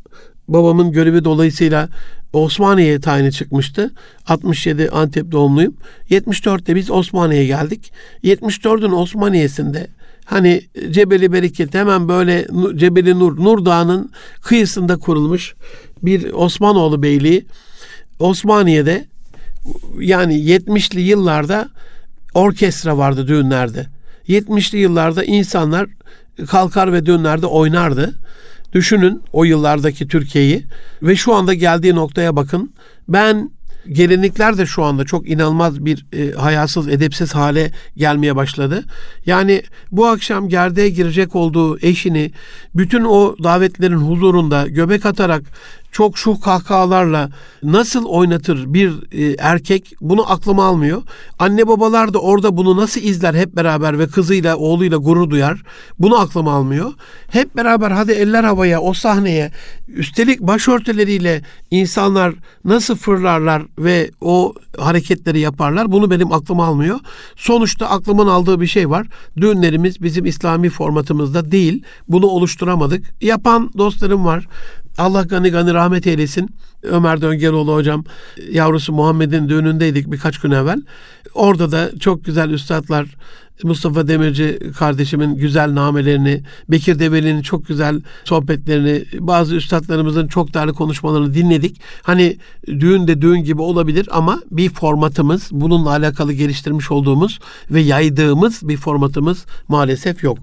babamın görevi dolayısıyla Osmaniye'ye tayini çıkmıştı. 67 Antep doğumluyum. 74'te biz Osmaniye'ye geldik. 74'ün Osmaniye'sinde hani Cebeli Bereket hemen böyle Cebeli Nur, Nur Dağı'nın kıyısında kurulmuş bir Osmanoğlu Beyliği. Osmaniye'de yani 70'li yıllarda orkestra vardı düğünlerde. 70'li yıllarda insanlar kalkar ve düğünlerde oynardı. Düşünün o yıllardaki Türkiye'yi ve şu anda geldiği noktaya bakın. Ben gelenekler de şu anda çok inanılmaz bir e, hayasız, edepsiz hale gelmeye başladı. Yani bu akşam gerdeğe girecek olduğu eşini bütün o davetlerin huzurunda göbek atarak çok şu kahkahalarla nasıl oynatır bir e, erkek bunu aklıma almıyor. Anne babalar da orada bunu nasıl izler hep beraber ve kızıyla oğluyla gurur duyar. Bunu aklıma almıyor. Hep beraber hadi eller havaya o sahneye üstelik başörtüleriyle insanlar nasıl fırlarlar ve o hareketleri yaparlar. Bunu benim aklım almıyor. Sonuçta aklımın aldığı bir şey var. Düğünlerimiz bizim İslami formatımızda değil. Bunu oluşturamadık. Yapan dostlarım var. Allah gani gani rahmet eylesin. Ömer Döngeloğlu hocam yavrusu Muhammed'in düğünündeydik birkaç gün evvel. Orada da çok güzel üstadlar Mustafa Demirci kardeşimin güzel namelerini, Bekir Develi'nin çok güzel sohbetlerini, bazı üstadlarımızın çok değerli konuşmalarını dinledik. Hani düğün de düğün gibi olabilir ama bir formatımız, bununla alakalı geliştirmiş olduğumuz ve yaydığımız bir formatımız maalesef yok.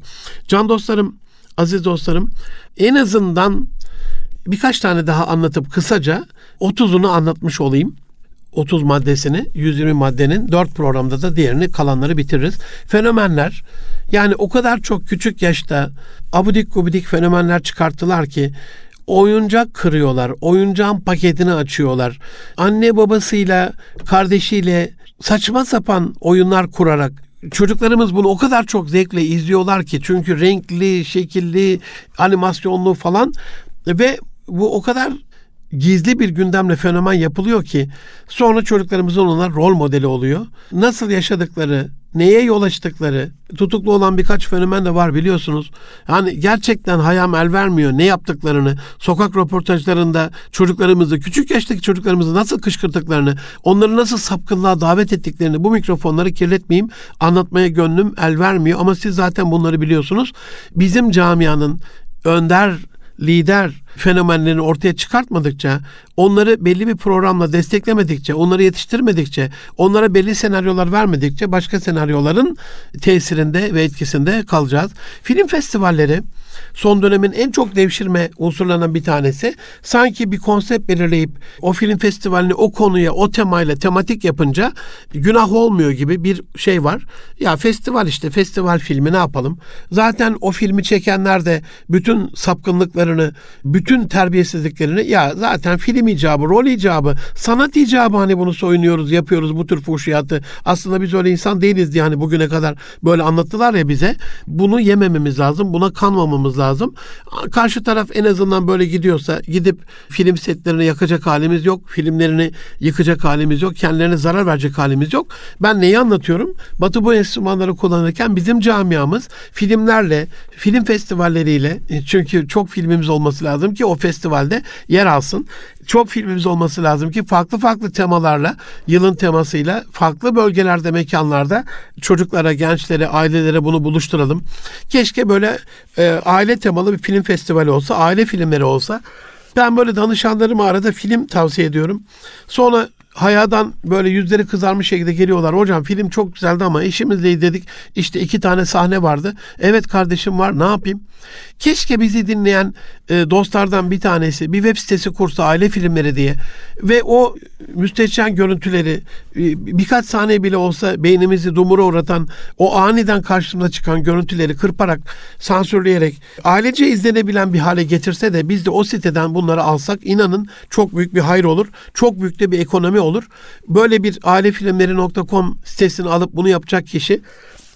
Can dostlarım, aziz dostlarım, en azından birkaç tane daha anlatıp kısaca 30'unu anlatmış olayım. 30 maddesini 120 maddenin 4 programda da diğerini kalanları bitiririz. Fenomenler yani o kadar çok küçük yaşta abudik gubidik fenomenler çıkarttılar ki oyuncak kırıyorlar. Oyuncağın paketini açıyorlar. Anne babasıyla kardeşiyle saçma sapan oyunlar kurarak çocuklarımız bunu o kadar çok zevkle izliyorlar ki çünkü renkli, şekilli, animasyonlu falan ve bu o kadar gizli bir gündemle fenomen yapılıyor ki sonra çocuklarımızın ona rol modeli oluyor. Nasıl yaşadıkları, neye yol açtıkları, tutuklu olan birkaç fenomen de var biliyorsunuz. Yani gerçekten hayam el vermiyor ne yaptıklarını, sokak röportajlarında çocuklarımızı, küçük yaştaki çocuklarımızı nasıl kışkırttıklarını, onları nasıl sapkınlığa davet ettiklerini bu mikrofonları kirletmeyeyim anlatmaya gönlüm el vermiyor. Ama siz zaten bunları biliyorsunuz. Bizim camianın önder lider fenomenlerini ortaya çıkartmadıkça, onları belli bir programla desteklemedikçe, onları yetiştirmedikçe, onlara belli senaryolar vermedikçe başka senaryoların tesirinde ve etkisinde kalacağız. Film festivalleri son dönemin en çok devşirme unsurlarından bir tanesi. Sanki bir konsept belirleyip o film festivalini o konuya, o temayla tematik yapınca günah olmuyor gibi bir şey var. Ya festival işte festival filmi ne yapalım? Zaten o filmi çekenler de bütün sapkınlıklarını, bütün terbiyesizliklerini ya zaten film icabı, rol icabı, sanat icabı hani bunu soyunuyoruz, yapıyoruz bu tür fuhşiyatı. Aslında biz öyle insan değiliz diye hani bugüne kadar böyle anlattılar ya bize. Bunu yemememiz lazım, buna kanmamamız lazım. Karşı taraf en azından böyle gidiyorsa gidip film setlerini yakacak halimiz yok, filmlerini yıkacak halimiz yok, kendilerine zarar verecek halimiz yok. Ben neyi anlatıyorum? Batı bu enstrümanları kullanırken bizim camiamız filmlerle, film festivalleriyle çünkü çok filmimiz olması lazım ki o festivalde yer alsın. Çok filmimiz olması lazım ki farklı farklı temalarla, yılın temasıyla farklı bölgelerde, mekanlarda çocuklara, gençlere, ailelere bunu buluşturalım. Keşke böyle e, aile temalı bir film festivali olsa, aile filmleri olsa. Ben böyle danışanlarıma arada film tavsiye ediyorum. Sonra hayadan böyle yüzleri kızarmış şekilde geliyorlar. Hocam film çok güzeldi ama eşimizle dedik işte iki tane sahne vardı. Evet kardeşim var ne yapayım? Keşke bizi dinleyen e, dostlardan bir tanesi bir web sitesi kursa aile filmleri diye ve o müstehcen görüntüleri e, birkaç saniye bile olsa beynimizi dumura uğratan o aniden karşımıza çıkan görüntüleri kırparak sansürleyerek ailece izlenebilen bir hale getirse de biz de o siteden bunları alsak inanın çok büyük bir hayır olur. Çok büyük de bir ekonomi olur. Böyle bir ailefilmleri.com sitesini alıp bunu yapacak kişi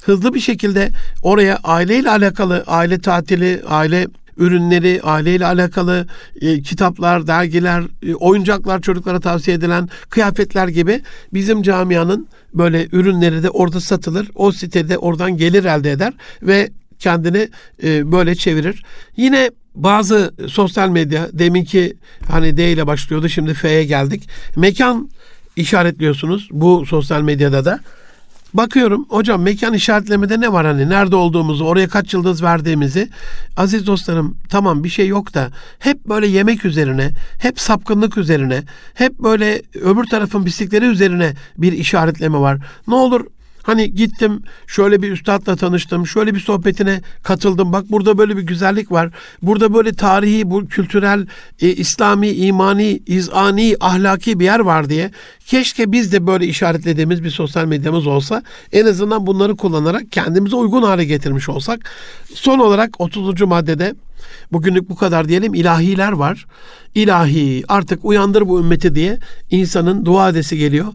hızlı bir şekilde oraya aileyle alakalı aile tatili, aile ürünleri, aileyle alakalı e, kitaplar, dergiler, e, oyuncaklar çocuklara tavsiye edilen kıyafetler gibi bizim camianın böyle ürünleri de orada satılır. O sitede oradan gelir elde eder ve kendini e, böyle çevirir. Yine bazı sosyal medya deminki hani D ile başlıyordu şimdi F'ye geldik. Mekan işaretliyorsunuz bu sosyal medyada da. Bakıyorum hocam mekan işaretlemede ne var hani nerede olduğumuzu oraya kaç yıldız verdiğimizi aziz dostlarım tamam bir şey yok da hep böyle yemek üzerine hep sapkınlık üzerine hep böyle öbür tarafın bisikleri üzerine bir işaretleme var. Ne olur Hani gittim şöyle bir üstadla tanıştım, şöyle bir sohbetine katıldım. Bak burada böyle bir güzellik var. Burada böyle tarihi, bu kültürel, e, İslami, imani, izani, ahlaki bir yer var diye. Keşke biz de böyle işaretlediğimiz bir sosyal medyamız olsa. En azından bunları kullanarak kendimize uygun hale getirmiş olsak. Son olarak 30. maddede Bugünlük bu kadar diyelim. ilahiler var. İlahi artık uyandır bu ümmeti diye insanın dua edesi geliyor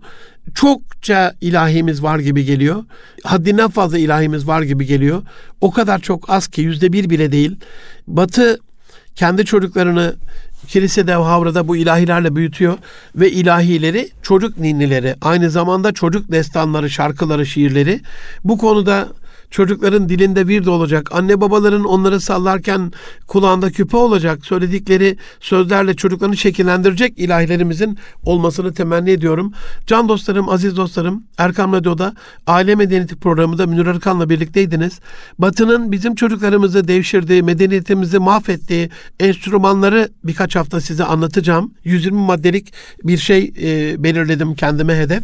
çokça ilahimiz var gibi geliyor. Haddinden fazla ilahimiz var gibi geliyor. O kadar çok az ki yüzde bir bile değil. Batı kendi çocuklarını kilisede havrada bu ilahilerle büyütüyor ve ilahileri çocuk ninnileri aynı zamanda çocuk destanları, şarkıları, şiirleri bu konuda Çocukların dilinde bir de olacak. Anne babaların onları sallarken kulağında küpe olacak. Söyledikleri sözlerle çocuklarını şekillendirecek ilahilerimizin olmasını temenni ediyorum. Can dostlarım, aziz dostlarım, Erkam Radyo'da Aile Medeniyeti programında Münir Arkan'la birlikteydiniz. Batı'nın bizim çocuklarımızı devşirdiği, medeniyetimizi mahvettiği enstrümanları birkaç hafta size anlatacağım. 120 maddelik bir şey e, belirledim kendime hedef.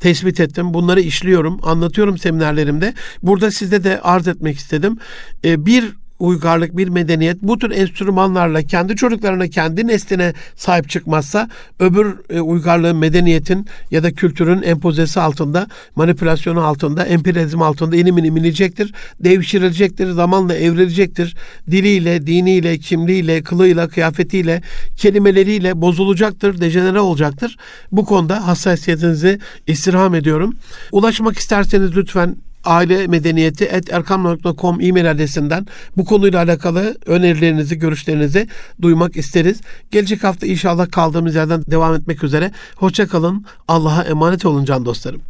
Tespit ettim. Bunları işliyorum, anlatıyorum seminerlerimde. Burada siz sizde de arz etmek istedim. E, bir uygarlık, bir medeniyet bu tür enstrümanlarla kendi çocuklarına, kendi nesline sahip çıkmazsa öbür e, uygarlığın, medeniyetin ya da kültürün empozesi altında, manipülasyonu altında, empirizm altında inim inim inecektir, devşirilecektir, zamanla evrilecektir. Diliyle, diniyle, kimliğiyle, kılığıyla, kıyafetiyle, kelimeleriyle bozulacaktır, dejenere olacaktır. Bu konuda hassasiyetinizi istirham ediyorum. Ulaşmak isterseniz lütfen aile medeniyeti et erkam.com e-mail adresinden bu konuyla alakalı önerilerinizi, görüşlerinizi duymak isteriz. Gelecek hafta inşallah kaldığımız yerden devam etmek üzere. Hoşça kalın. Allah'a emanet olun can dostlarım.